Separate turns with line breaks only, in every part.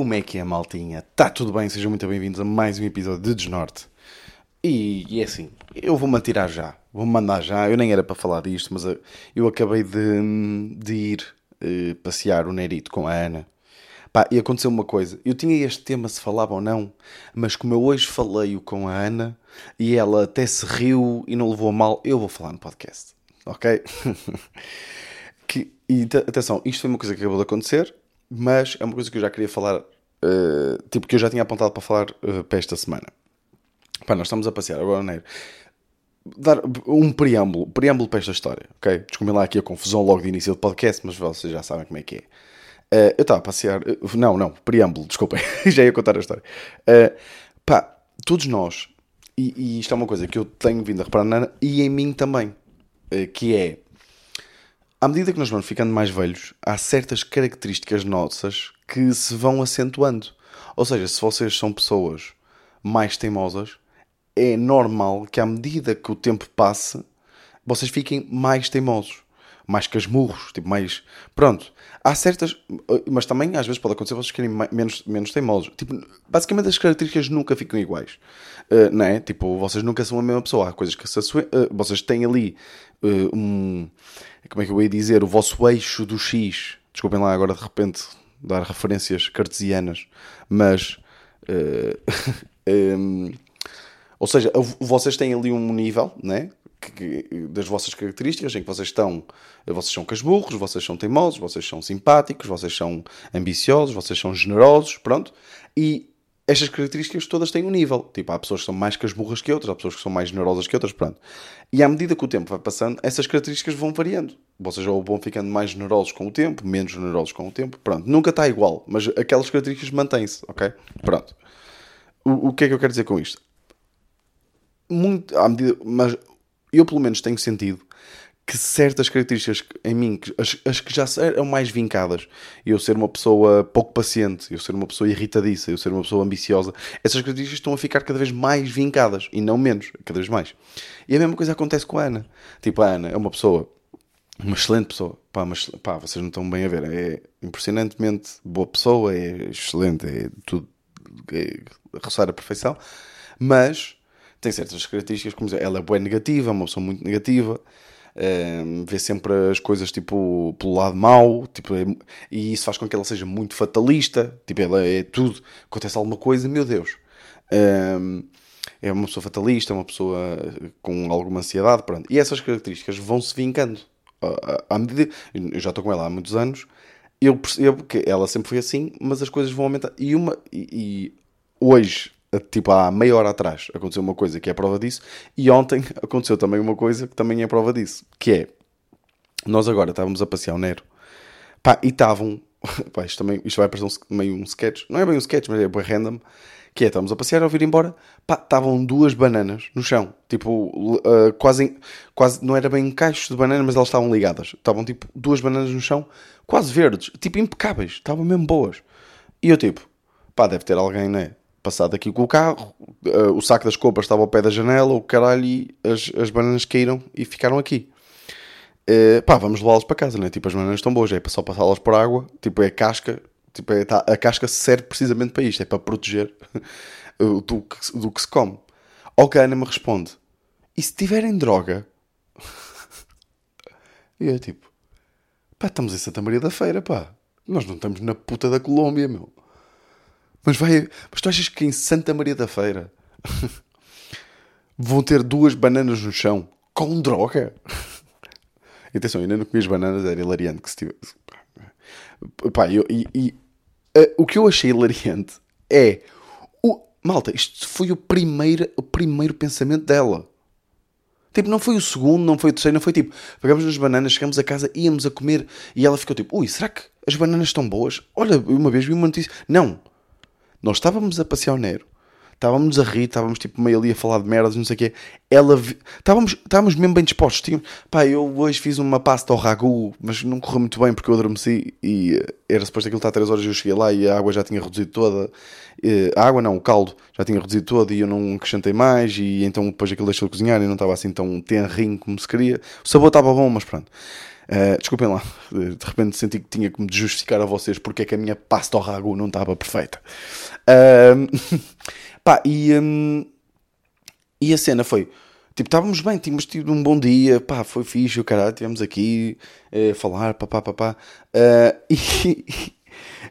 Como é que é, maltinha? Tá tudo bem? Sejam muito bem-vindos a mais um episódio de Desnorte. E, e é assim, eu vou-me atirar já, vou-me mandar já. Eu nem era para falar disto, mas eu, acabei de, de ir uh, passear o Nerito com a Ana. Pá, e aconteceu uma coisa. Eu tinha este tema se falava ou não, mas como eu hoje falei-o com a Ana e ela até se riu e não levou a mal, eu vou falar no podcast. Ok? que, e atenção, isto foi uma coisa que acabou de acontecer mas é uma coisa que eu já queria falar, uh, tipo, que eu já tinha apontado para falar uh, para esta semana. Pá, nós estamos a passear agora, Neiro. Dar um preâmbulo, preâmbulo para esta história, ok? Desculpem lá aqui a confusão logo de início do podcast, mas vocês já sabem como é que é. Uh, eu estava a passear, não, não, preâmbulo, desculpem, já ia contar a história. pá, todos nós, e, e, isto é uma coisa que eu tenho vindo a reparar na Ana e em mim também, que é à medida que nós vamos ficando mais velhos, há certas características nossas que se vão acentuando. Ou seja, se vocês são pessoas mais teimosas, é normal que à medida que o tempo passe, vocês fiquem mais teimosos, mais casmurros, tipo mais. Pronto. Há certas. Mas também às vezes pode acontecer vocês ficarem menos, menos teimosos. Tipo, basicamente as características nunca ficam iguais. Uh, não é? Tipo, vocês nunca são a mesma pessoa. Há coisas que se uh, vocês têm ali uh, um como é que eu ia dizer, o vosso eixo do X. Desculpem lá agora de repente dar referências cartesianas, mas. Uh, eh, um, ou seja, vocês têm ali um nível, né? Que, das vossas características em que vocês estão, vocês são casburros, vocês são teimosos, vocês são simpáticos, vocês são ambiciosos, vocês são generosos, pronto. E estas características todas têm um nível. Tipo, há pessoas que são mais casburras que outras, há pessoas que são mais generosas que outras, pronto. E à medida que o tempo vai passando, essas características vão variando. Vocês ou vão ficando mais generosos com o tempo, menos generosos com o tempo, pronto. Nunca está igual, mas aquelas características mantêm-se, ok? Pronto. O, o que é que eu quero dizer com isto? Muito, à medida, mas eu pelo menos tenho sentido que certas características em mim, as, as, que já eram mais vincadas, eu ser uma pessoa pouco paciente, eu ser uma pessoa irritadiça, eu ser uma pessoa ambiciosa, essas características estão a ficar cada vez mais vincadas e não menos, cada vez mais. E a mesma coisa acontece com a Ana. Tipo, a Ana é uma pessoa, uma excelente pessoa, pá, mas pá, vocês não estão bem a ver, é impressionantemente boa pessoa, é excelente, é tudo, é roçar a perfeição, mas tem certas características, como dizer, ela é boa negativa, é uma pessoa muito negativa um, vê sempre as coisas tipo pelo lado mau, tipo, é, e isso faz com que ela seja muito fatalista. Tipo, ela é tudo, acontece alguma coisa, meu Deus. Um, é uma pessoa fatalista, uma pessoa com alguma ansiedade, pronto. E essas características vão se vincando. À medida, eu já estou com ela há muitos anos, eu percebo que ela sempre foi assim, mas as coisas vão aumentar. E, uma, e, e hoje tipo há meia hora atrás aconteceu uma coisa que é prova disso e ontem aconteceu também uma coisa que também é prova disso que é nós agora estávamos a passear o Nero pá, e estavam pá, isto, também, isto vai parecer um, meio um sketch não é bem um sketch mas é bem random que é, estávamos a passear, ao vir embora, pá, estavam duas bananas no chão, tipo, uh, quase, quase, não era bem cacho de bananas, mas elas estavam ligadas, estavam tipo duas bananas no chão, quase verdes, tipo impecáveis, estavam mesmo boas, e eu tipo, pá, deve ter alguém, né, passado aqui com o carro, uh, o saco das compras estava ao pé da janela, o caralho, e as, as bananas caíram e ficaram aqui. Uh, pá, vamos levá-las para casa, né? Tipo, as bananas estão boas, é só passá-las por água, tipo, é casca, tipo, é, tá, a casca serve precisamente para isto, é para proteger do, que, do que se come. Ao que a Ana me responde, e se tiverem droga? e é tipo, pá, estamos em Santa Maria da Feira, pá. Nós não estamos na puta da Colômbia, meu. Mas vai. Mas tu achas que em Santa Maria da Feira vão ter duas bananas no chão com droga? Atenção, ainda não comi as bananas, era hilariante que se tivesse. Pá, eu, e, e uh, o que eu achei hilariante é. O, malta, isto foi o primeiro, o primeiro pensamento dela. Tipo, não foi o segundo, não foi o terceiro, não foi tipo, pegamos nas bananas, chegamos a casa, íamos a comer e ela ficou tipo, ui, será que as bananas estão boas? Olha, uma vez vi uma notícia. Não, nós estávamos a passear o Nero, estávamos a rir, estávamos tipo meio ali a falar de merdas, não sei o quê. Ela, vi... estávamos, estávamos mesmo bem dispostos. Tínhamos... Pá, eu hoje fiz uma pasta ao ragu, mas não correu muito bem porque eu adormeci e eh, era suposto aquilo estar 3 horas e eu cheguei lá e a água já tinha reduzido toda. Eh, a água não, o caldo já tinha reduzido todo e eu não acrescentei mais e então depois aquilo deixou de cozinhar e não estava assim tão tenrinho como se queria. O sabor estava bom, mas pronto. Uh, desculpem lá, de repente senti que tinha que me justificar a vocês porque é que a minha pasta ao ragu não estava perfeita. Uh, pá, e, um, e a cena foi. Tipo, estávamos bem, tínhamos tido um bom dia, pá, foi fixe, o caralho, estivemos aqui a uh, falar, pá, pá, pá, e,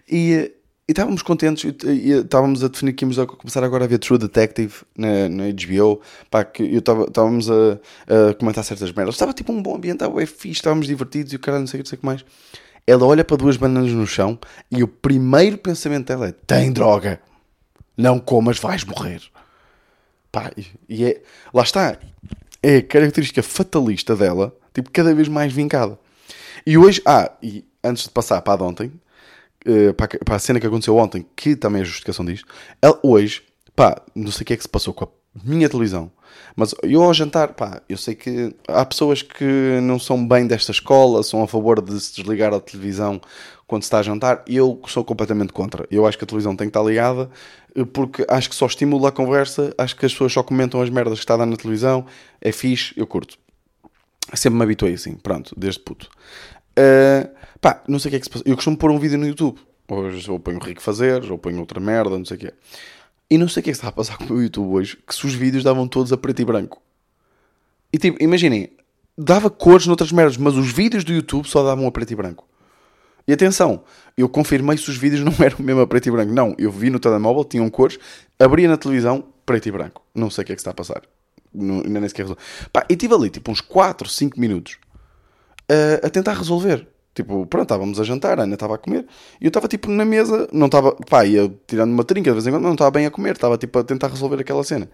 e, e estávamos contentes e, estávamos a definir que íamos a começar agora a ver True Detective na, na HBO. Pá, que eu estávamos a, a, comentar certas merdas. Estava tipo um bom ambiente, estava fixe, estávamos divertidos e o cara não sei o que, sei que mais. Ela olha para duas bananas no chão e o primeiro pensamento dela é: tem droga, não comas, vais morrer. Pá, e é, lá está, é a característica fatalista dela, tipo, cada vez mais vincada. E hoje, ah, e antes de passar para a de ontem, para, a, para, a, cena que aconteceu ontem, que também é justificação disto, ela, hoje, pá, não sei o que é que se passou com a minha televisão, mas eu ao jantar, pá, eu sei que há pessoas que não são bem desta escola, são a favor de se desligar a televisão quando se está a jantar, eu sou completamente contra. Eu acho que a televisão tem que estar ligada eh, porque acho que só estimula a conversa, acho que as pessoas só comentam as merdas que está a dar na televisão, é fixe, eu curto. Sempre me habituei assim, pronto, desde puto. Uh, pá, não sei o que é que se passa. Eu costumo pôr um vídeo no YouTube. Hoje ou ponho o Rico Fazer, ou ponho outra merda, não sei o que é. E não sei o que é que está a passar com o meu YouTube hoje, que se os vídeos davam todos a preto e branco. E tipo, imaginem, dava cores noutras merdas, mas os vídeos do YouTube só davam a preto e branco. E atenção, eu confirmei se os vídeos não eram mesmo a preto e branco. Não, eu vi no telemóvel, tinham cores, abria na televisão, preto e branco. Não sei o que é que está a passar. Não, nem sequer resolvi. Pá, e tive ali tipo uns 4, 5 minutos a, a tentar resolver. Tipo, pronto, estávamos a jantar, a Ana estava a comer, e eu estava tipo na mesa, não estava, pá, ia tirando uma trinca de vez em quando, não estava bem a comer, estava tipo a tentar resolver aquela cena.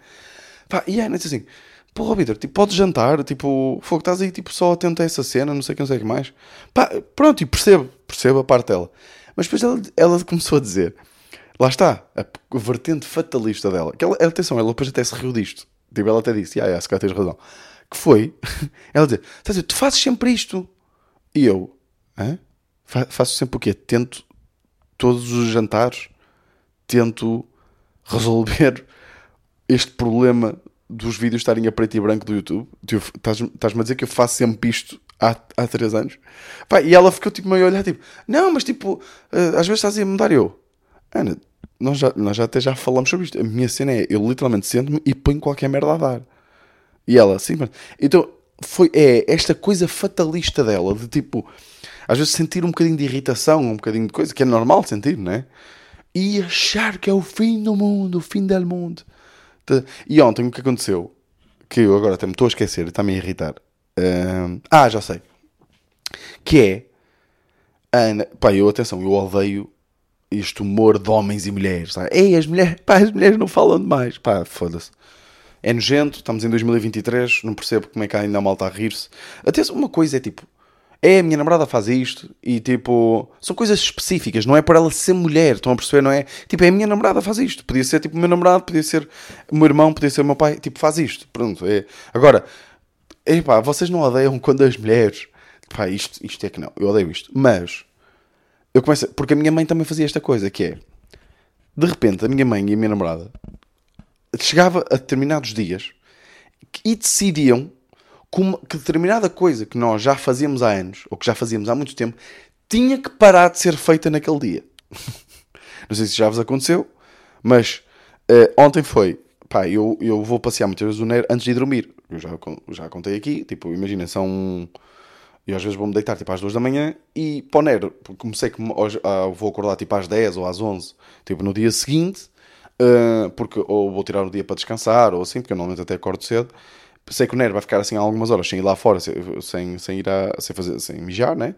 Pá, e a Ana disse assim: Porra, Vitor, tipo, podes jantar, tipo, fogo, estás aí tipo só atento a essa cena, não sei o que, não sei o que mais. Pá, pronto, e percebo, percebo a parte dela. Mas depois ela, ela começou a dizer: Lá está, a vertente fatalista dela. Que ela, atenção, ela depois até se riu disto. Tipo, ela até disse: Ah, é, se calhar tens razão. Que foi, ela dizer: Tu fazes sempre isto e eu, hein? faço sempre o quê? Tento todos os jantares, tento resolver este problema dos vídeos estarem a preto e branco do YouTube. Estás-me a dizer que eu faço sempre isto há, há três anos? Pá, e ela ficou tipo meio a olhar, tipo, não, mas tipo, uh, às vezes estás a mudar eu. Ana, nós já, nós já até já falamos sobre isto. A minha cena é, eu literalmente sento-me e ponho qualquer merda a dar. E ela, sim, mas... Então, foi, é esta coisa fatalista dela, de tipo, às vezes sentir um bocadinho de irritação, um bocadinho de coisa, que é normal sentir, não é? E achar que é o fim do mundo, o fim do mundo. E ontem o que aconteceu, que eu agora até me estou a esquecer, está-me a irritar. ah, já sei. Que é, Ana, pá, eu, atenção, eu odeio este humor de homens e mulheres. Sabe? Ei, as mulheres, pá, as mulheres não falam demais. Pá, foda-se é nojento, estamos em 2023, não percebo como é que ainda a malta a rir-se. Até uma coisa é tipo, é a minha namorada faz isto e tipo, são coisas específicas, não é para ela ser mulher, estão a perceber, não é? Tipo, é a minha namorada faz isto, podia ser tipo o meu namorado, podia ser o meu irmão, podia ser o meu pai, tipo, faz isto, pronto. É. Agora, epá, vocês não odeiam quando as mulheres, pá, isto, isto é que não, eu odeio isto, mas eu começo, porque a minha mãe também fazia esta coisa, que é, de repente, a minha mãe e a minha namorada chegava a determinados dias e decidiam que determinada coisa que nós já fazíamos há anos, ou que já fazíamos há muito tempo, tinha que parar de ser feita naquele dia. Não sei se já vos aconteceu, mas uh, ontem foi. Pá, eu, eu vou passear muitas vezes o Nero antes de dormir. Eu já, já contei aqui. Tipo, imagina, são. Eu às vezes vou-me deitar tipo às 2 da manhã e para o Nero, comecei que ah, vou acordar tipo às 10 ou às 11, tipo no dia seguinte, uh, porque ou vou tirar o dia para descansar, ou assim, porque eu normalmente até acordo cedo. Sei que o Nero vai ficar assim algumas horas sem ir lá fora, sem, sem ir a, sem, fazer, sem mijar, né?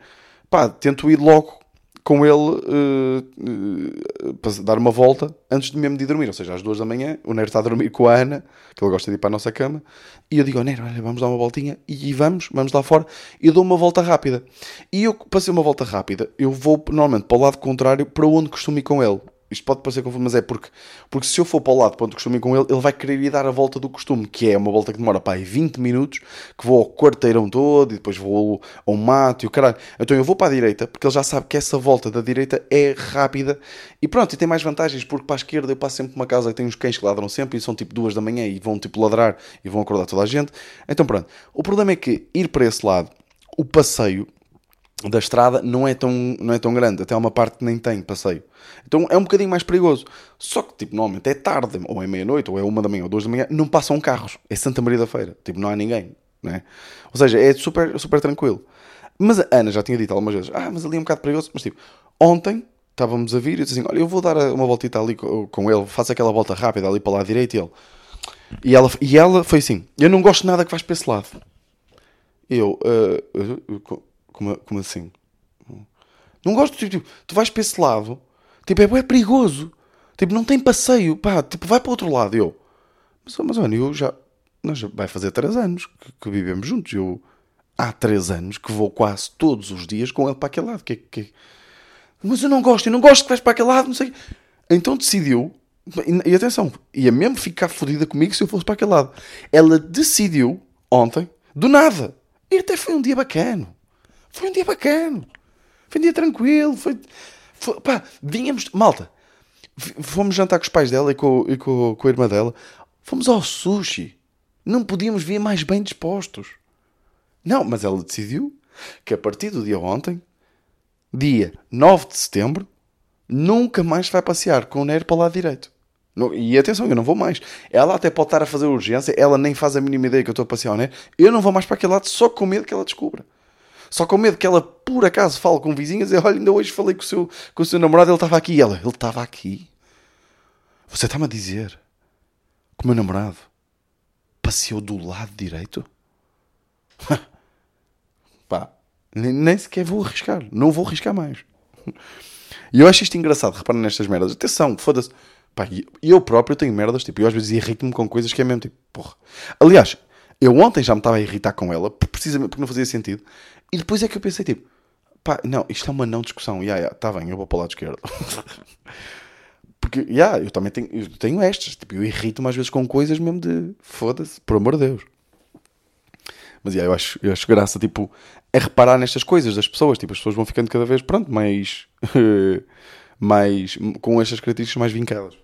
Pá, tento ir logo com ele uh, uh, para dar uma volta antes de mesmo de dormir, ou seja, às duas da manhã, o Nero está a dormir com a Ana, que ele gosta de ir para a nossa cama, e eu digo ao Nero, olha, vamos dar uma voltinha, e vamos, vamos lá fora, e eu dou uma volta rápida. E eu passei uma volta rápida, eu vou normalmente para o lado contrário para onde costumo ir com ele isto pode parecer confuso, mas é porque, porque se eu for para o lado costumo ir com ele, ele vai querer ir dar a volta do costume, que é uma volta que demora, pá, 20 minutos, que vou ao quarteirão todo e depois vou ao mato e o caralho. Então eu vou para a direita, porque ele já sabe que essa volta da direita é rápida e pronto, e tem mais vantagens, porque para a esquerda eu passo sempre uma casa que tem uns cães que ladram sempre e são tipo duas da manhã e vão tipo ladrar e vão acordar toda a gente. Então pronto, o problema é que ir para esse lado, o passeio da estrada não é tão, não é tão grande, até há uma parte que nem tem passeio. Então é um bocadinho mais perigoso. Só que, tipo, normalmente é tarde, ou é meia-noite, ou é uma da manhã, ou duas da manhã, não passam carros. É Santa Maria da Feira. Tipo, não há ninguém, né? Ou seja, é super, super tranquilo. Mas a Ana já tinha dito algumas vezes, ah, mas ali é um bocado perigoso. Mas, tipo, ontem estávamos a vir e disse assim, olha, eu vou dar uma voltita ali com ele, faço aquela volta rápida ali para lá direito e ele... E ela, e ela foi assim, eu não gosto nada que vais para esse lado. Eu, uh, uh, como, como assim? Não gosto, tipo, tipo, tu vais para esse lado, tipo, é, é perigoso. Tipo, não tem passeio, pá, tipo, vai para o outro lado. Eu, mas, mas olha, eu já, nós vai fazer 3 anos que, que, vivemos juntos. Eu, há 3 anos que vou quase todos os dias com ele para aquele lado. Que, que... Mas eu não gosto, eu não gosto que vais para aquele lado, não sei. Então decidiu, e, e atenção, ia mesmo ficar fodida comigo se eu fosse para aquele lado. Ela decidiu, ontem, do nada. E até foi um dia bacana. Foi um dia bacana. Foi um dia tranquilo. Foi, foi pá, vínhamos, malta. Fomos jantar com os pais dela e com, e com, com a irmã dela. Fomos ao sushi. Não podíamos vir mais bem dispostos. Não, mas ela decidiu que a partir do dia ontem, dia 9 de setembro, nunca mais vai passear com o Nero para o lado direito. E atenção, eu não vou mais. Ela até pode estar a fazer urgência, ela nem faz a mínima ideia que eu estou a passear o Nero. Eu não vou mais para aquele lado só com medo que ela descubra. Só com medo que ela, por acaso, fale com vizinhas e olha, ainda hoje falei com o seu, com o seu namorado, ele estava aqui. E ela, ele estava aqui. Você está-me a dizer que o meu namorado passeou do lado direito? Pá, nem, nem sequer vou arriscar. Não vou arriscar mais. E eu acho isto engraçado, reparem nestas merdas. Atenção, foda-se. Pá, eu próprio tenho merdas, tipo, eu às vezes irrito-me com coisas que é mesmo tipo, porra. Aliás, eu ontem já me estava a irritar com ela, precisamente porque não fazia sentido. E depois é que eu pensei, tipo, pá, não, isto é uma não discussão. Ya, yeah, tá bem, eu vou para o lado esquerdo. Porque, já, yeah, eu também tenho, eu tenho estas. Tipo, eu irrito-me às vezes com coisas mesmo de, foda-se, por amor de Deus. Mas, yeah, eu acho, eu acho graça, tipo, é reparar nestas coisas das pessoas. Tipo, as pessoas vão ficando cada vez, pronto, mais, mais, com estas características mais vincadas.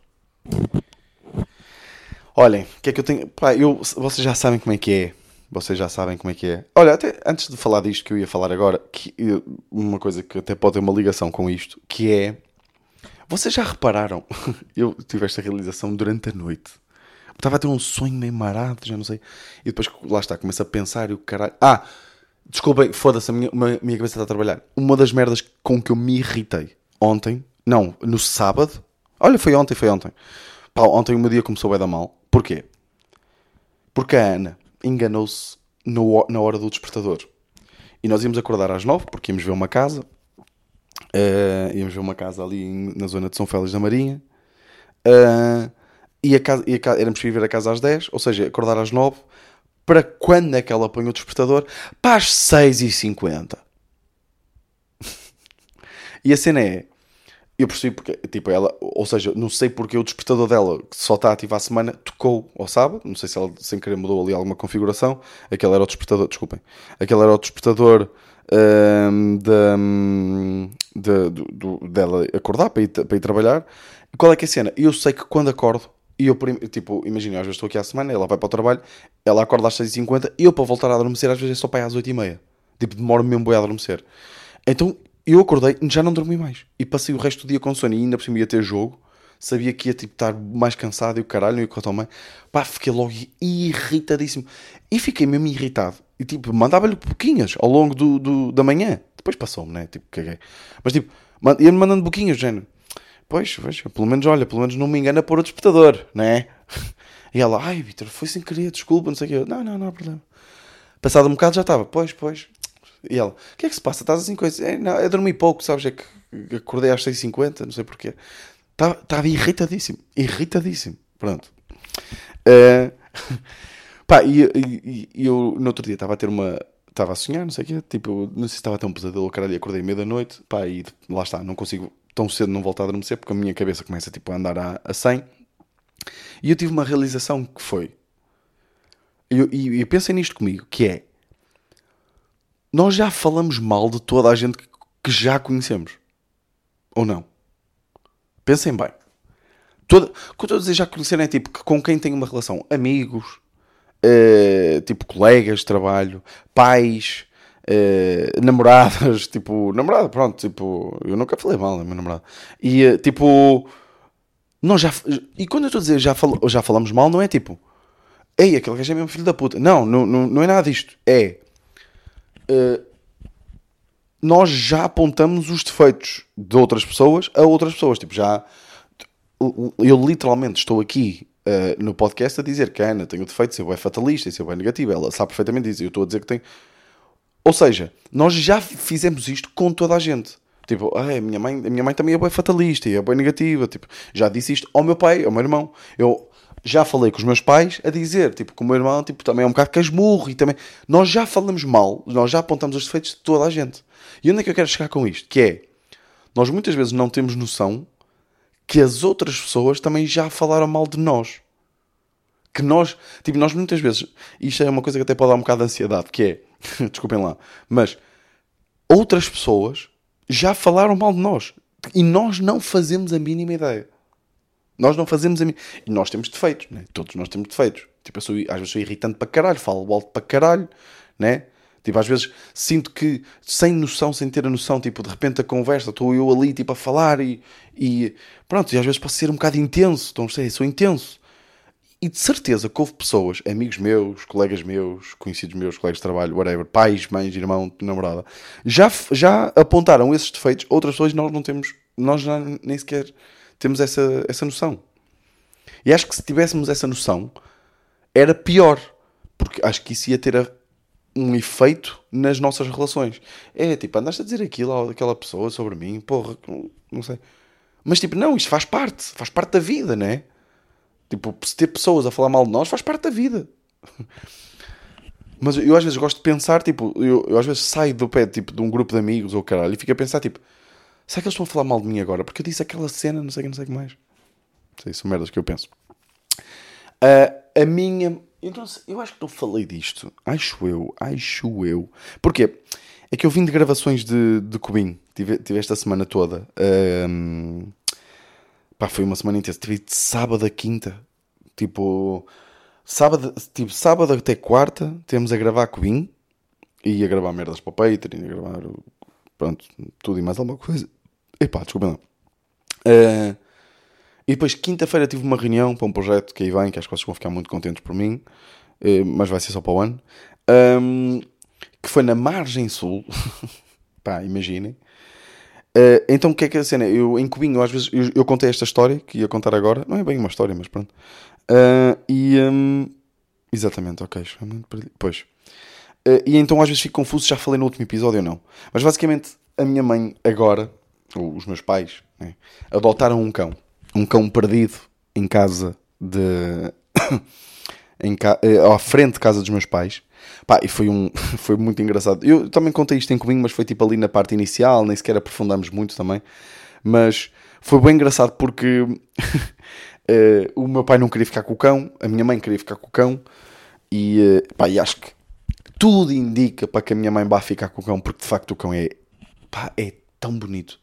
Olhem, o que é que eu tenho? Pá, eu, vocês já sabem como é que é vocês já sabem como é que é. Olha, até antes de falar disto que eu ia falar agora, que, uma coisa que até pode ter uma ligação com isto, que é. Vocês já repararam? eu tive esta realização durante a noite. estava a ter um sonho meio marado, já não sei. E depois, lá está, começo a pensar e o caralho. Ah! Desculpem, foda-se, a minha, uma, minha cabeça está a trabalhar. Uma das merdas com que eu me irritei ontem, não, no sábado. Olha, foi ontem, foi ontem. Pá, ontem o meu dia começou a dar mal. Porquê? Porque a Ana enganou-se na hora do despertador. E nós íamos acordar às nove, porque íamos ver uma casa. Uh, íamos ver uma casa ali na zona de São Félix da Marinha. Uh, e, a casa, e a éramos para ir ver a casa às 10, ou seja, acordar às 9, para quando é que ela põe o despertador? Para as 6h50. e a cena é, eu percebi porque, tipo, ela, ou seja, não sei porque o despertador dela, que só está ativo à semana, tocou ao sábado. Não sei se ela sem querer mudou ali alguma configuração. Aquele era o despertador, desculpem, aquele era o despertador um, de, de, de, dela acordar para ir, para ir trabalhar. Qual é que é a cena? Eu sei que quando acordo, e eu, tipo, imagina, às vezes estou aqui à semana, ela vai para o trabalho, ela acorda às 6h50, e eu para voltar a adormecer, às vezes é só para às 8h30. Tipo, demoro mesmo a adormecer. Então eu acordei, já não dormi mais. E passei o resto do dia com sono e ainda por cima ia ter jogo. Sabia que ia tipo, estar mais cansado e o caralho e o que eu também. Pá, fiquei logo irritadíssimo. E fiquei mesmo irritado. E tipo, mandava-lhe boquinhas ao longo do, do, da manhã. Depois passou-me, né? Tipo, caguei. Mas tipo, ia-me mandando boquinhas, género. Pois, pois, pelo menos, olha, pelo menos não me engana pôr o despertador, né? E ela, ai, Vitor, foi sem querer, desculpa, não sei o quê. Não, não, não há problema. Passado um bocado já estava, pois, pois, e ela, o que é que se passa? Estás assim coisa? É, não, eu dormi pouco, sabes? É que acordei às 6h50, não sei porquê. Estava, estava irritadíssimo, irritadíssimo. Pronto. Uh, pá, e, e, e, eu no outro dia estava a ter uma. Estava a sonhar, não sei o quê, tipo, não sei se estava a ter um pesadelo, caralho, acordei meia da noite, pá, e lá está, não consigo tão cedo não volto a adormecer, porque a minha cabeça começa tipo, a andar a, a 100. E eu tive uma realização que foi. E eu, e eu pensei nisto comigo, que é. Nós já falamos mal de toda a gente que, já conhecemos. Ou não? Pensem bem. Toda, o que eu estou a dizer já conheceram é tipo que com quem tem uma relação, amigos, uh, tipo colegas de trabalho, pais, uh, namoradas, tipo, namorada, pronto, tipo, eu nunca falei mal da minha namorada. E uh, tipo, nós já, e quando eu estou a dizer já, fal, já falamos mal, não é tipo, ei, aquele gajo é mesmo filho da puta. Não, não, não, não é nada disto. É, nós já apontamos os defeitos de outras pessoas a outras pessoas, tipo, já eu literalmente estou aqui uh, no podcast a dizer que a Ana tem o defeito de ser bem fatalista e ser bem negativa. Ela sabe perfeitamente disso. Eu estou a dizer que tem. Ou seja, nós já fizemos isto com toda a gente. Tipo, ah, a, minha mãe, a minha mãe também é bem fatalista e é bem negativa. Tipo, já disse isto ao meu pai, ao meu irmão. Eu já falei com os meus pais a dizer, tipo, que o meu irmão tipo, também é um bocado casmurro e também. Nós já falamos mal, nós já apontamos os defeitos de toda a gente. E onde é que eu quero chegar com isto? Que é, nós muitas vezes não temos noção que as outras pessoas também já falaram mal de nós. Que nós, tipo, nós muitas vezes, isto é uma coisa que até pode dar um bocado de ansiedade, que é, desculpem lá, mas outras pessoas já falaram mal de nós e nós não fazemos a mínima ideia. Nós não fazemos a mínima. E nós temos defeitos, né? Todos nós temos defeitos. Tipo, eu sou, às vezes sou irritante para caralho, falo alto para caralho, né? Tipo, às vezes sinto que, sem noção, sem ter a noção, tipo, de repente a conversa, estou eu ali, tipo, a falar e, e pronto, e às vezes posso ser um bocado intenso, estão a sou intenso. E de certeza que houve pessoas, amigos meus, colegas meus, conhecidos meus, colegas de trabalho, whatever, pais, mães, irmão, namorada, já, já apontaram esses defeitos, outras pessoas nós não temos, nós já nem sequer temos essa, essa noção. E acho que se tivéssemos essa noção, era pior, porque acho que isso ia ter a, um efeito nas nossas relações. É tipo, andaste a dizer aquilo àquela pessoa sobre mim, porra, não sei. Mas tipo, não, isto faz parte, faz parte da vida, né? Tipo, se ter pessoas a falar mal de nós faz parte da vida. Mas eu às vezes gosto de pensar, tipo, eu, eu às vezes saio do pé tipo, de um grupo de amigos ou caralho e fico a pensar, tipo, será que eles estão a falar mal de mim agora? Porque eu disse aquela cena, não sei o que, não sei o que mais. Sei, são merdas que eu penso. Uh, a minha então, eu acho que não falei disto. Acho eu, acho eu. Porquê? É que eu vim de gravações de, de Cubim. Tive, tive esta semana toda. Um, pá, foi uma semana intensa. Tive de sábado a quinta. Tipo, sábado, tipo, sábado até quarta temos a gravar Cubim. E a gravar merdas para o Patreon. A gravar, pronto, tudo e mais alguma coisa. Epá, desculpa não. Uh, e depois, quinta-feira, tive uma reunião para um projeto que aí vem, que acho que vocês vão ficar muito contentes por mim, eh, mas vai ser só para o ano, um, que foi na Margem Sul. Pá, imaginem. Uh, então, o que é que é a cena? Eu, em Cubinho, às vezes, eu, eu, contei esta história que ia contar agora. Não é bem uma história, mas pronto. Uh, e. Um, exatamente, ok. Pois. Uh, e então, às vezes, fico confuso. Já falei no último episódio ou não. Mas basicamente, a minha mãe, agora, ou os meus pais, né, adotaram um cão um cão perdido em casa de. em ca... Eh, à frente de casa dos meus pais. Pá, e foi, um... foi muito engraçado. Eu também contei isto em comigo, mas foi tipo ali na parte inicial, nem sequer aprofundamos muito também. Mas foi bem engraçado porque uh, o meu pai não queria ficar com o cão, a minha mãe queria ficar com o cão, e, pá, e acho que tudo indica para que a minha mãe vá ficar com o cão, porque de facto o cão é, pá, é tão bonito.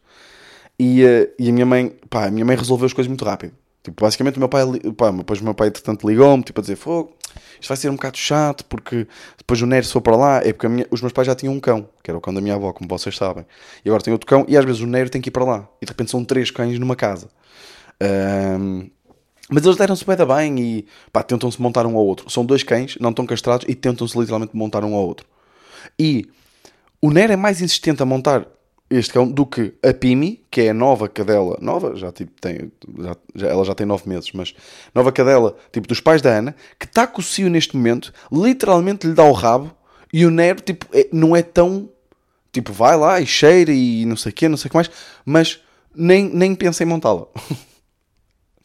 E, uh, e a minha mãe, pá, a minha mãe resolveu as coisas muito rápido. Tipo, basicamente o meu pai, pá, depois o meu pai entretanto ligou-me, tipo, a dizer, fogo, isto vai ser um bocado chato, porque depois o Nero for para lá, é porque minha, os meus pais já tinham um cão, que era o cão da minha avó, como vocês sabem. E agora tem outro cão, e às vezes o Nero tem que ir para lá. E de repente são três cães numa casa. Um, mas eles deram-se bem, bem e pá, tentam-se montar um ao outro. São dois cães, não estão castrados, e tentam-se literalmente montar um ao outro. E o Nero é mais insistente a montar este cão do que a Pimi, que é a nova cadela, nova, já tipo tem, já, já, ela já tem nove meses, mas nova cadela, tipo dos pais da Ana, que está com o Cio neste momento, literalmente lhe dá o rabo e o Nero, tipo, é, não é tão, tipo, vai lá e cheira e não sei o quê, não sei o que mais, mas nem, nem pensa em montá-la.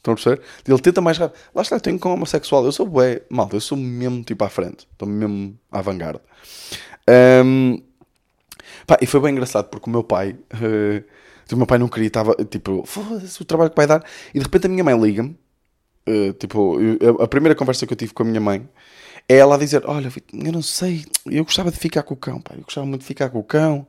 Estão a perceber? Ele tenta mais rápido. Lá está, eu tenho com homossexual. Eu sou bué, malta, eu sou mesmo tipo à frente. Estou mesmo à vanguarda. Um, Pá, e foi bem engraçado porque o meu pai uh, o meu pai não queria, estava tipo, foda-se o trabalho que vai dar. E de repente a minha mãe liga-me. Uh, tipo, eu, a primeira conversa que eu tive com a minha mãe é ela a dizer: Olha, eu não sei, eu gostava de ficar com o cão, pai, eu gostava muito de ficar com o cão.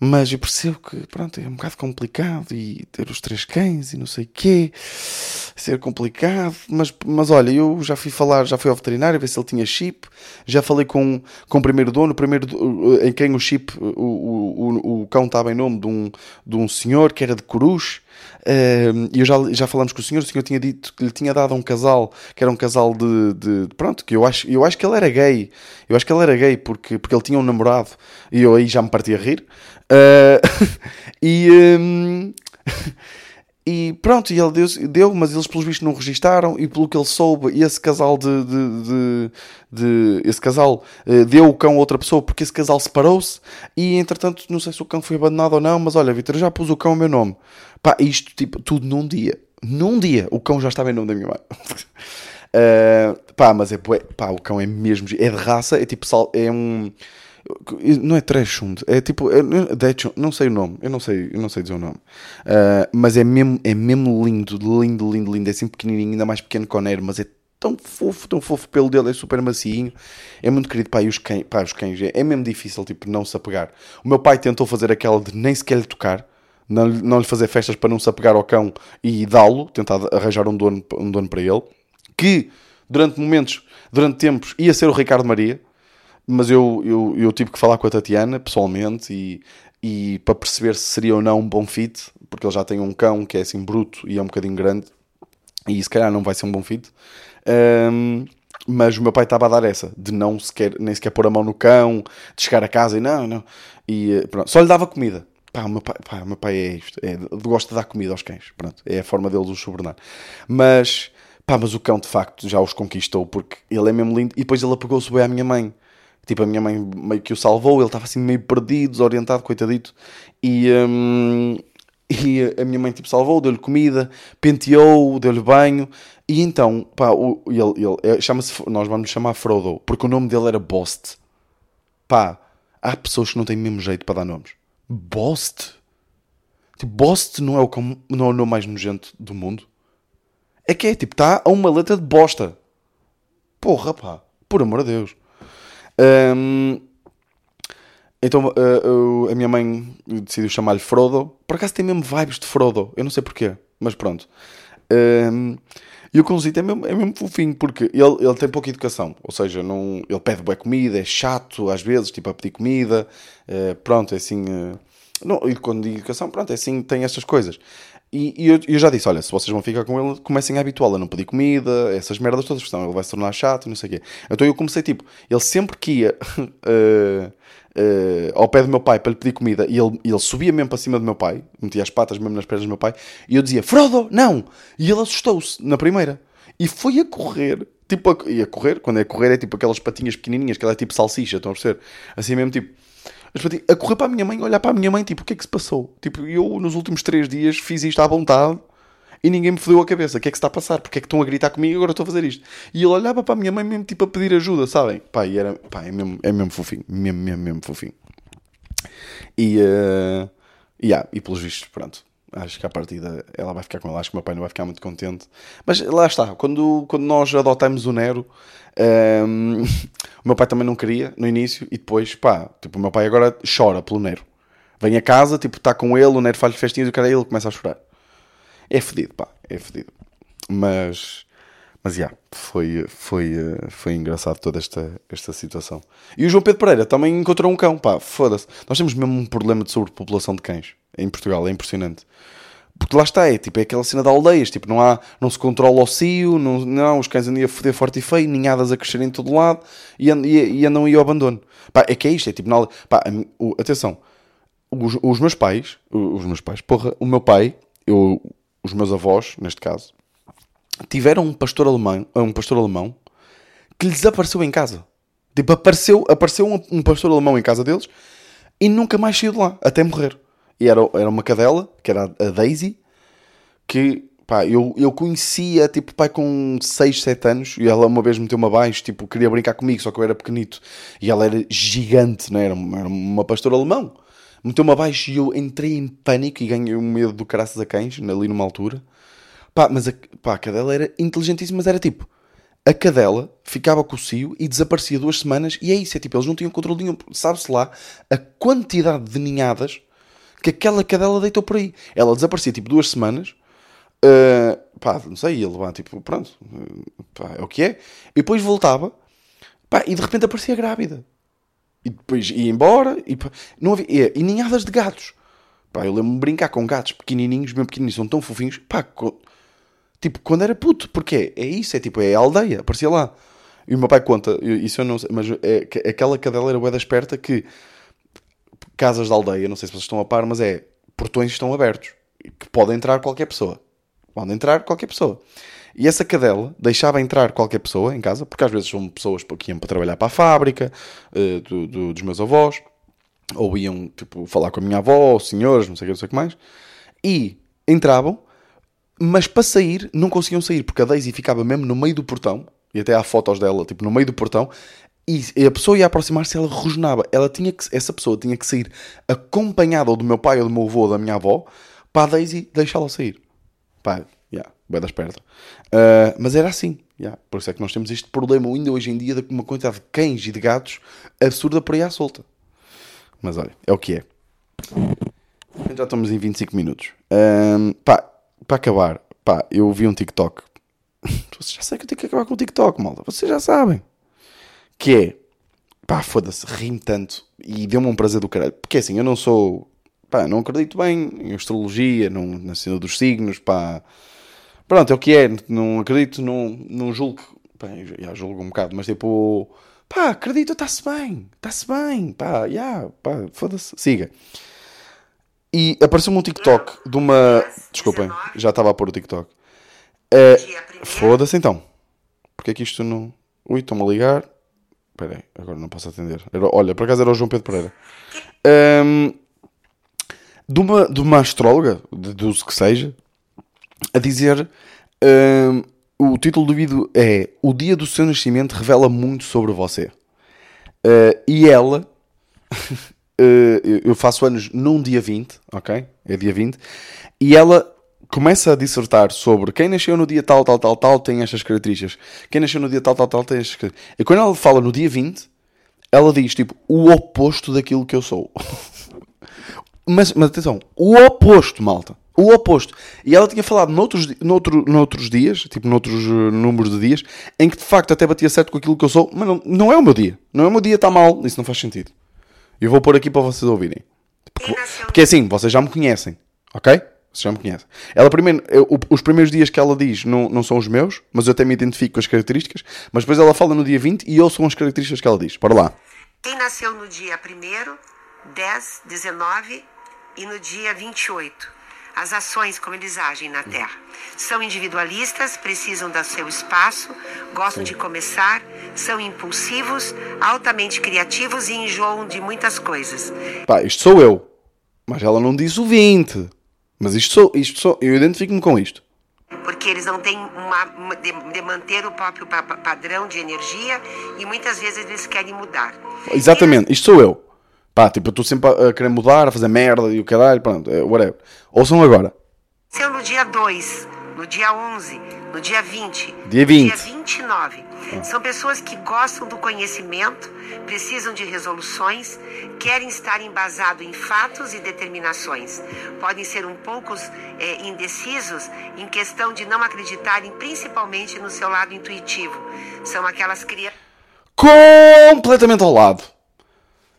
Mas eu percebo que, pronto, é um bocado complicado e ter os três cães e não sei o quê, ser complicado. Mas, mas olha, eu já fui falar, já fui ao veterinário ver se ele tinha chip, já falei com, com o primeiro dono, o primeiro em quem o chip, o, o, o, cão estava em nome de um, de um senhor que era de Coruche. Uh, e eu já, já falamos com o senhor, o senhor tinha dito que lhe tinha dado a um casal, que era um casal de, de, Pronto, que eu acho, eu acho que ele era gay. Eu acho que ele era gay porque, porque ele tinha um namorado e eu aí já me partia a rir. Uh, e. Um, e pronto, e ele deu, deu, mas eles pelos vistos não registaram, e pelo que ele soube, esse casal de. de, de, de esse casal uh, deu o cão a outra pessoa porque esse casal separou-se, e entretanto, não sei se o cão foi abandonado ou não, mas olha, Vitor, já pus o cão a meu nome. Pá, isto tipo, tudo num dia. Num dia, o cão já estava em nome da minha mãe. uh, pá, mas é pá, o cão é mesmo. É de raça, é tipo. É um não é Treshund, é tipo. É, não sei o nome, eu não sei, eu não sei dizer o nome. Uh, mas é mesmo, é mesmo lindo, lindo, lindo, lindo. É assim pequenininho, ainda mais pequeno que o Nero, mas é tão fofo, tão fofo. Pelo dele é super macinho, é muito querido. Pá, e os cães, pá, os cães é, é mesmo difícil, tipo, não se apegar. O meu pai tentou fazer aquela de nem sequer lhe tocar. Não, não lhe fazer festas para não se apegar ao cão e dá-lo, tentar arranjar um dono, um dono para ele, que durante momentos, durante tempos, ia ser o Ricardo Maria, mas eu, eu, eu tive que falar com a Tatiana pessoalmente e, e para perceber se seria ou não um bom fit, porque ele já tem um cão que é assim bruto e é um bocadinho grande, e se calhar não vai ser um bom fit. Um, mas o meu pai estava a dar essa, de não sequer, nem sequer pôr a mão no cão, de chegar a casa e não, não. E eh, pronto, só lhe dava comida. Pá, o meu pai, pá, meu pai é isto, é, gosta de dar comida aos cães, pronto, é a forma deles os sobornar. Mas, pá, mas o cão de facto já os conquistou, porque ele é mesmo lindo, e depois ele apegou-se bem à minha mãe. Tipo, a minha mãe meio que o salvou, ele estava assim meio perdido, desorientado, coitadito. E, um, e a minha mãe tipo salvou, deu-lhe comida, penteou, deu-lhe banho. E então, pá, o, ele, ele é, chama-se, nós vamos chamar Frodo, porque o nome dele era Bost. Pá, há pessoas que não têm mesmo jeito para dar nomes. Bost? Tipo, Bost não é, o, não é o nome mais nojento do mundo? É que é, tipo, está a uma letra de bosta. Porra, pá, por amor de Deus. Um, então uh, uh, a minha mãe decidiu chamar-lhe Frodo. Por acaso tem mesmo vibes de Frodo, eu não sei porquê, mas pronto. Um, e o cãozito é mesmo, é mesmo fofinho porque ele, ele tem pouca educação, ou seja, não, ele pede boa comida, é chato às vezes, tipo a pedir comida, uh, pronto, é assim. não, e quando digo educação, pronto, é assim, tem estas coisas. E, e eu, eu, já disse: olha, se vocês vão ficar com ele, comecem a habituá-lo a não pedir comida, essas merdas todas, senão ele vai se tornar chato não sei o quê. Então eu comecei tipo: ele sempre que ia uh, uh, ao pé do meu pai para lhe pedir comida e ele, ele subia mesmo para cima do meu pai, metia as patas mesmo nas pernas do meu pai, e eu dizia: Frodo, não! E ele assustou-se na primeira e foi a correr. Tipo, a, e a correr, quando é a correr, é tipo aquelas patinhas pequenininhas, que ela é tipo salsicha, estão a perceber? Assim mesmo, tipo a correr para a minha mãe, olhar para a minha mãe, tipo, o que é que se passou? Tipo, eu nos últimos três dias fiz isto à vontade e ninguém me fodeu a cabeça. O que é que se está a passar? Porque é que estão a gritar comigo e agora estou a fazer isto? E ele olhava para a minha mãe mesmo, tipo, a pedir ajuda, sabem? Pá, e era, pá, é mesmo, é mesmo fofinho, mesmo, mesmo, mesmo fofinho. E, uh, yeah, e pelos vistos, pronto. Acho que a partida ela vai ficar com ela. Acho que o meu pai não vai ficar muito contente. Mas lá está, quando, quando nós adotamos o Nero, um, o meu pai também não queria no início e depois, pá, tipo, o meu pai agora chora pelo Nero. Vem a casa, tipo, está com ele, o Nero faz festinhas e o cara ele começa a chorar. É fedido, pá, é fedido. Mas, mas, já, yeah, foi, foi, foi engraçado toda esta, esta situação. E o João Pedro Pereira também encontrou um cão, pá, foda-se. Nós temos mesmo um problema de sobrepopulação de cães em Portugal, é impressionante. Porque lá está, é tipo, é aquela cena de aldeias, tipo, não há, não se controla o cio, não, não os cães andam a foder forte e feio, ninhadas a crescer em todo lado e, and, e, e andam aí ao abandono. Pá, é que é isto, é tipo, na, pá, o, atenção, os, os, meus pais, os meus pais, porra, o meu pai, eu, os meus avós, neste caso, tiveram um pastor alemão, um pastor alemão que lhes apareceu em casa. Tipo, apareceu, apareceu um, um pastor alemão em casa deles e nunca mais saiu de lá, até morrer. E era, era uma cadela, que era a Daisy, que pá, eu, eu conhecia, tipo, pai com 6, 7 anos, e ela uma vez meteu-me abaixo, tipo, queria brincar comigo, só que eu era pequenito, e ela era gigante, não é? era? Era uma pastora alemão. meteu-me abaixo e eu entrei em pânico e ganhei o medo do caraças a cães, ali numa altura. Pá, mas a, pá, a cadela era inteligentíssima, mas era tipo, a cadela ficava com o cio e desaparecia duas semanas e é isso, é tipo, eles não tinham controle nenhum, sabe-se lá a quantidade de ninhadas que aquela cadela deitou por aí. Ela desaparecia tipo duas semanas, uh, pá, não sei, ia levar tipo, pronto, pá, é o que é, e depois voltava, pá, e de repente aparecia grávida. E depois ia embora e pá, não havia, e, e ninhadas de gatos. Pá, eu lembro-me brincar com gatos pequenininhos, bem pequenininhos, são tão fofinhos, pá, tipo, quando era puto, porque é, é isso, é tipo, é a aldeia, aparecia lá. E o meu pai conta, isso eu não sei, mas é, aquela cadela era bué da esperta que casas da aldeia, não sei se vocês estão a par, mas é portões estão abertos, que pode entrar qualquer pessoa. Pode entrar qualquer pessoa. E essa cadela deixava entrar qualquer pessoa em casa, porque às vezes são pessoas que iam para trabalhar para a fábrica uh, do, do, dos meus avós, ou iam tipo, falar com a minha avó, senhores, não sei o que, não sei que mais, e entravam, mas para sair não conseguiam sair, porque a Daisy ficava mesmo no meio do portão, e até há fotos dela, tipo, no meio do portão, e a pessoa ia aproximar-se ela rosnava. Ela tinha que, essa pessoa tinha que sair acompanhada ou do meu pai ou do meu avô ou da minha avó para a Daisy deixá-la sair. Pá, yeah, bem da esperta. Uh, mas era assim. Yeah, por isso é que nós temos este problema ainda hoje em dia de uma quantidade de cães e de gatos absurda por aí à solta. Mas olha, é o que é. Já estamos em 25 minutos. Um, pá, para acabar, pá, eu vi um TikTok. Vocês já sabem que eu tenho que acabar com o TikTok, malta. Vocês já sabem que é pá, foda-se, ri-me tanto e deu-me um prazer do caralho. Porque assim, eu não sou, pá, não acredito bem em astrologia, não, na cena dos signos, pá. Pronto, é o que é, não acredito, não, não julgo, pá, já julgo um bocado, mas tipo, pá, acredito, está-se bem, está-se bem, pá, já, yeah, pá, foda-se, siga. E apareceu-me um TikTok de uma. Desculpem, já estava a pôr o TikTok. Uh, Foda-se então. Porque é que isto não. Ui, estão-me a ligar. Espera aí, agora não posso atender. Era, olha, por acaso era o João Pedro Pereira. Um, de, uma, de uma astróloga, deduzo que seja, a dizer. Um, o título do vídeo é O dia do seu nascimento revela muito sobre você. Uh, e ela. uh, eu faço anos num dia 20, ok? É dia 20. E ela começa a dissertar sobre quem nasceu no dia tal, tal, tal, tal tem estas características. Quem nasceu no dia tal, tal, tal tem estas características. E quando ela fala no dia 20, ela diz tipo o oposto daquilo que eu sou. mas, mas atenção, o oposto, malta. O oposto. E ela tinha falado noutros, noutro, noutros dias, tipo noutros uh, números de dias, em que de facto até batia certo com aquilo que eu sou, mas não, não é o meu dia. Não é o meu dia, está mal, isso não faz sentido. Eu vou pôr aqui para vocês ouvirem. Porque, porque assim, vocês já me conhecem, ok? Você já me conhece. Ela primeiro, eu, os primeiros dias que ela diz não, não são os meus, mas eu até me identifico com as características. Mas depois ela fala no dia 20 e eu sou as características que ela diz. Para lá.
Quem nasceu no dia 1, 10, 19 e no dia 28? As ações como eles agem na Terra. São individualistas, precisam do seu espaço, gostam de começar, são impulsivos, altamente criativos e enjoam de muitas coisas.
Pá, isto sou eu. Mas ela não diz o 20. Mas isto sou, isto sou, eu identifico-me com isto.
Porque eles não têm uma. de, de manter o próprio pa, padrão de energia e muitas vezes eles querem mudar.
Exatamente, isto sou eu. Pá, tipo, eu estou sempre a, a, querer mudar, a fazer merda e o caralho, pronto, é, whatever. Ouçam agora.
Seu no dia 2, no dia 11, no dia 20,
dia 20.
no dia 29. Ah. São pessoas que gostam do conhecimento, precisam de resoluções, querem estar embasados em fatos e determinações. Podem ser um pouco é, indecisos em questão de não acreditarem principalmente no seu lado intuitivo. São aquelas crianças.
Completamente ao lado.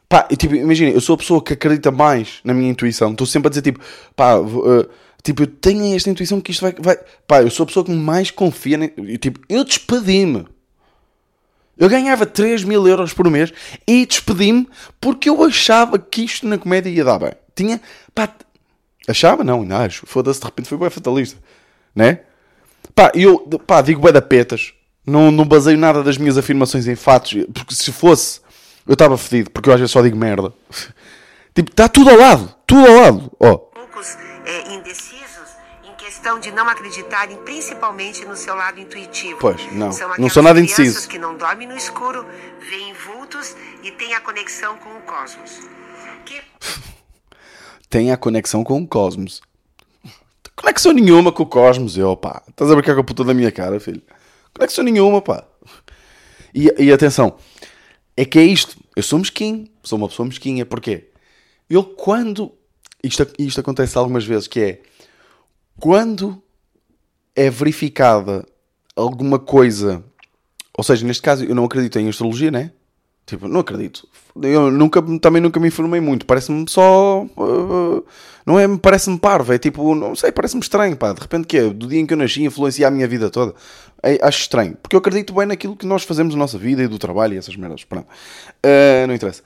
Pá, tipo, imagina, eu sou a pessoa que acredita mais na minha intuição. Estou sempre a dizer, tipo, pá, uh, tipo, eu tenho esta intuição que isto vai, vai. Pá, eu sou a pessoa que mais confia. Ne... Tipo, eu despedi-me. Eu ganhava 3 mil euros por mês e despedi-me porque eu achava que isto na comédia ia dar bem. Tinha, pá, achava? Não, ainda acho. Foda-se, de repente foi bem fatalista. Né? Pá, eu, pá, digo bem da petas. Não, não baseio nada das minhas afirmações em fatos, porque se fosse, eu estava fedido, porque eu às vezes só digo merda. tipo, está tudo ao lado, tudo ao lado. Ó. Oh.
Poucos é, indecisos questão de não acreditarem principalmente no seu lado intuitivo.
Pois, não. São não sou nada indeciso.
que não dormem no escuro, veem vultos e têm a conexão com o cosmos. Que...
tem a conexão com o cosmos. Conexão nenhuma com o cosmos, eu, pá. Estás a brincar com a puta da minha cara, filho? Conexão nenhuma, pá. E, e atenção, é que é isto. Eu sou mesquinho, sou uma pessoa mesquinha. Porquê? Eu quando. Isto, isto acontece algumas vezes, que é. Quando é verificada alguma coisa. Ou seja, neste caso, eu não acredito em astrologia, né? Tipo, não acredito. Eu nunca, também nunca me informei muito. Parece-me só. Uh, não é? Parece-me parvo. É tipo, não sei, parece-me estranho, pá. De repente, que é? Do dia em que eu nasci, influencia a minha vida toda. É, acho estranho. Porque eu acredito bem naquilo que nós fazemos na nossa vida e do trabalho e essas merdas. Pronto. Uh, não interessa.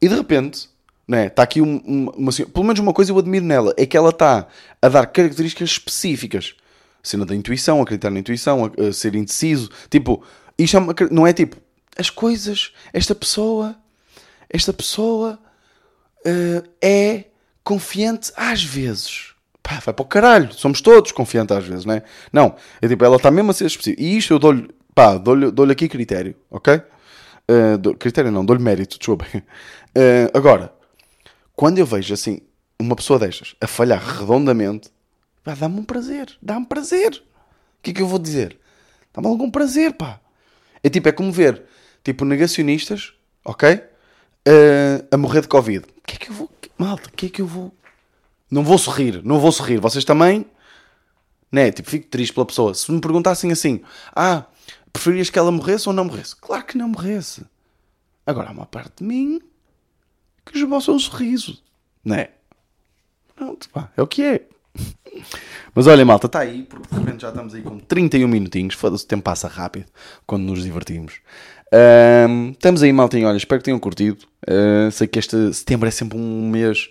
E de repente, né? Está aqui um, uma, uma, Pelo menos uma coisa eu admiro nela. É que ela está a dar características específicas. A cena da intuição, acreditar na intuição, a, a ser indeciso. Tipo, isto é uma, não é tipo as coisas, esta pessoa, esta pessoa uh, é confiante às vezes. Pá, vai para o caralho, somos todos confiantes às vezes, não é? Não, é tipo, ela está mesmo a ser específica. E isto eu dou-lhe, pá, dou-lhe dou aqui critério, ok? Uh, critério não, dou-lhe mérito, desculpa. Uh, agora, quando eu vejo assim, uma pessoa destas a falhar redondamente, dá-me um prazer, dá-me prazer. O que é que eu vou dizer? Dá-me algum prazer, pá. É tipo, é como ver tipo negacionistas, ok? Uh, a morrer de Covid. O que é que eu vou. Malta, o que é que eu vou. Não vou sorrir, não vou sorrir. Vocês também. Né? Tipo, fico triste pela pessoa. Se me perguntassem assim, ah, preferias que ela morresse ou não morresse? Claro que não morresse. Agora há uma parte de mim que esboça um sorriso, né? Pronto, pá, é o que é. Mas olha, malta, está aí, porque de repente já estamos aí com 31 minutinhos. Foda-se, o tempo passa rápido quando nos divertimos. Um, estamos aí, maltinho. Olha, espero que tenham curtido. Uh, sei que este setembro é sempre um mês.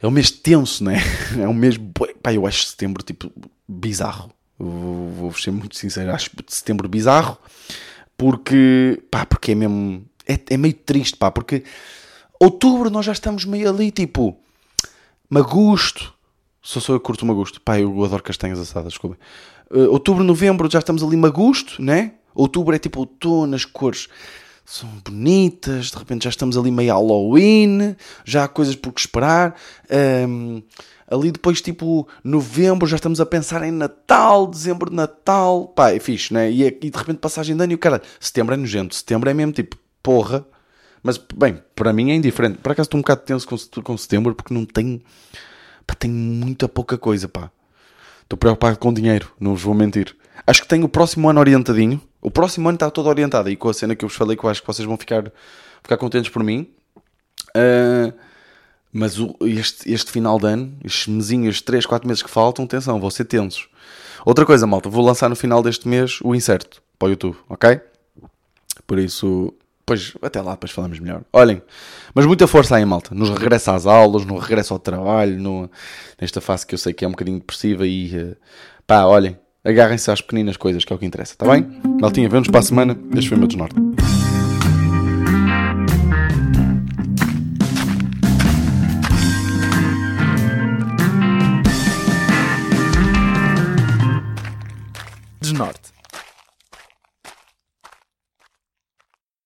É um mês tenso, né? É um mês. Pá, eu acho setembro tipo bizarro. Vou, vou ser muito sincero. Acho setembro bizarro porque. Pá, porque é mesmo. É, é meio triste, pá, porque outubro nós já estamos meio ali, tipo. Magusto só sou eu que curto Magusto. Pá, eu adoro castanhas assadas, desculpa. Uh, outubro, novembro, já estamos ali Magusto, né? Outubro é tipo outono, as cores são bonitas, de repente já estamos ali meio Halloween, já há coisas por que esperar. Um, ali depois, tipo, novembro, já estamos a pensar em Natal, dezembro, Natal. Pá, é fixe, né? E, é, e de repente passagem de ano e o cara, setembro é nojento, setembro é mesmo tipo, porra. Mas, bem, para mim é indiferente. Por acaso estou um bocado tenso com, setembro porque não tenho Pá, tenho muita pouca coisa, pá. Estou preocupado com dinheiro, não vos vou mentir. Acho que tenho o próximo ano orientadinho. O próximo ano está todo orientado. E com a cena que eu vos falei, que eu acho que vocês vão ficar, ficar contentes por mim. Uh, mas o, este, este final de ano, estes mesinhos, 3, 4 meses que faltam, atenção, vão ser tensos. Outra coisa, malta, vou lançar no final deste mês o incerto para o YouTube, ok? Por isso, depois, até lá, depois falamos melhor. Olhem, mas muita força aí, malta. Nos regresso às aulas, no regresso ao trabalho, no, nesta fase que eu sei que é um bocadinho depressiva e uh, pá, olhem, agarrem-se às pequeninas coisas, que é o que interessa, está bem? Maltinha, vemos para a semana. Este foi o meu. Desnorte.